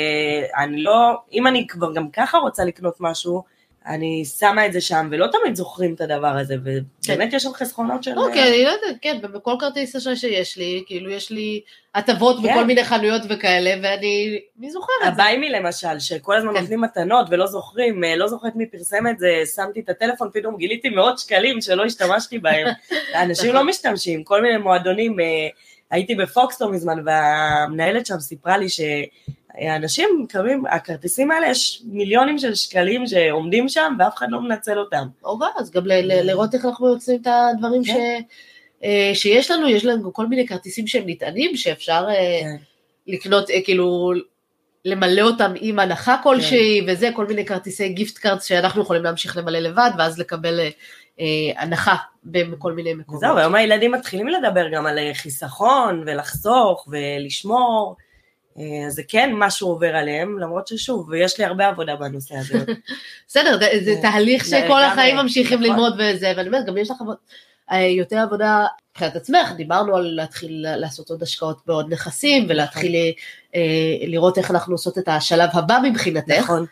אני לא... אם אני כבר גם ככה רוצה לקנות משהו, אני שמה את זה שם, ולא תמיד זוכרים את הדבר הזה, ובאמת יש שם חסכונות של... אוקיי, אני לא יודעת, כן, בכל כרטיס אשראי שיש לי, כאילו יש לי הטבות כן. בכל מיני חנויות וכאלה, ואני, מי זוכר את זה? הביימי למשל, שכל הזמן כן. נותנים מתנות ולא זוכרים, אה, לא זוכרת מי פרסם את זה, שמתי את הטלפון, פתאום גיליתי מאות שקלים שלא השתמשתי בהם. אנשים לא משתמשים, כל מיני מועדונים, אה, הייתי בפוקס לא מזמן, והמנהלת שם סיפרה לי שאנשים מקבלים, הכרטיסים האלה, יש מיליונים של שקלים שעומדים שם ואף אחד לא מנצל אותם. אוקיי, אז גם לראות איך אנחנו יוצאים את הדברים ש... כן. אה, שיש לנו, יש לנו כל מיני כרטיסים שהם נטענים, שאפשר אה, כן. לקנות, אה, כאילו, למלא אותם עם הנחה כלשהי, וזה, כל מיני כרטיסי גיפט קארט שאנחנו יכולים להמשיך למלא לבד, ואז לקבל הנחה בכל מיני מקומות. זהו, היום הילדים מתחילים לדבר גם על חיסכון ולחסוך ולשמור. אה, אז זה כן משהו עובר עליהם, למרות ששוב, יש לי הרבה עבודה בנושא הזה. בסדר, זה, זה כן. תהליך שכל החיים ממשיכים נכון. ללמוד וזה, ואני אומרת, גם יש לך אה, יותר עבודה מבחינת עצמך, דיברנו על להתחיל לעשות עוד השקעות בעוד נכסים, ולהתחיל אה, לראות איך אנחנו עושות את השלב הבא מבחינתך. נכון.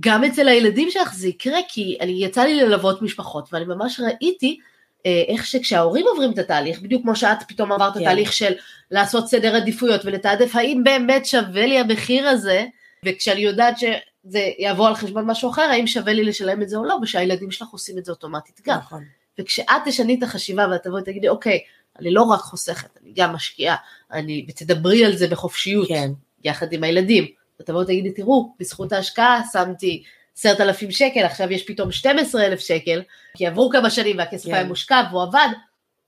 גם אצל הילדים שלך זה יקרה, כי אני יצא לי ללוות משפחות, ואני ממש ראיתי אה, איך שכשההורים עוברים את התהליך, בדיוק כמו שאת פתאום עברת כן. כן. תהליך של לעשות סדר עדיפויות ולתעדף האם באמת שווה לי המחיר הזה, וכשאני יודעת שזה יבוא על חשבון משהו אחר, האם שווה לי לשלם את זה או לא, ושהילדים שלך עושים את זה אוטומטית גם. נכון. וכשאת תשני את החשיבה ואת תבואי ותגידי, אוקיי, אני לא רק חוסכת, אני גם משקיעה, אני, ותדברי על זה בחופשיות, כן. יחד עם הילדים, ותבואי ותגידי, תראו, בזכות ההשקעה שמתי עשרת אלפים שקל, עכשיו יש פתאום 12 אלף שקל, כי עברו כמה שנים והכסף כן. היה מושקע והוא עבד,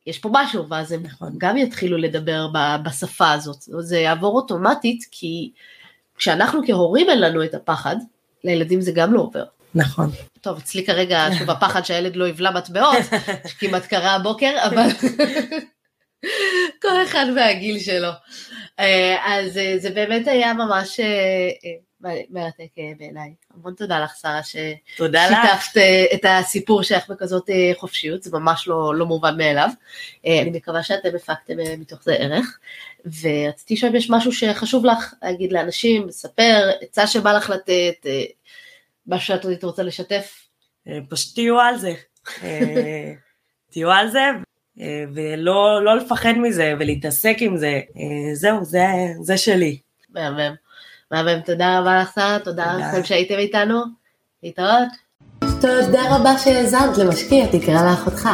יש פה משהו, ואז הם נכון. גם יתחילו לדבר בשפה הזאת. זה יעבור אוטומטית, כי כשאנחנו כהורים אין לנו את הפחד, לילדים זה גם לא עובר. נכון. טוב, אצלי כרגע שוב הפחד שהילד לא יבלע מטבעות, שכמעט קרה הבוקר, אבל כל אחד והגיל שלו. אה, אז אה, זה באמת היה ממש אה, מרתק אה, בעיניי. המון תודה לך, שרה. ששיתפת אה, את הסיפור שלך בכזאת אה, חופשיות, זה ממש לא, לא מובן מאליו. אני מקווה שאתם הפקתם מתוך זה ערך, ורציתי לשאול אם יש משהו שחשוב לך להגיד לאנשים, לספר, עצה שבא לך לתת, משהו שאת עוד רוצה לשתף. פשוט תהיו על זה. תהיו על זה, ולא לא לפחד מזה ולהתעסק עם זה. זהו, זה, זה שלי. מהמם. מהמם, תודה רבה לך שרה, תודה. לכם שהייתם איתנו, להתראות. תודה רבה שהאזנת למשקיע תקרא לאחותך.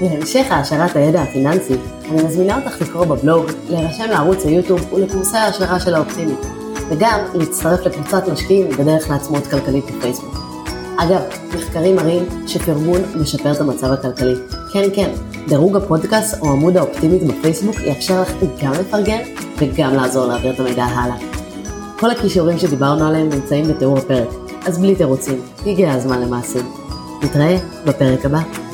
להמשך העשרת הידע הפיננסי, אני מזמינה אותך לקרוא בבלוג, להירשם לערוץ היוטיוב ולקורסי ההשערה של האופטימית, וגם להצטרף לקבוצת משקיעים בדרך לעצמאות כלכלית בפייסבוק. אגב, מחקרים מראים שפרגון משפר את המצב הכלכלי. כן, כן, דירוג הפודקאסט או עמוד האופטימית בפייסבוק יאפשר לך גם לפרגן וגם לעזור להעביר את המידע הלאה. כל הכישורים שדיברנו עליהם נמצאים בתיאור הפרק, אז בלי תירוצים, הגיע הזמן למעשים. נתראה בפרק הבא.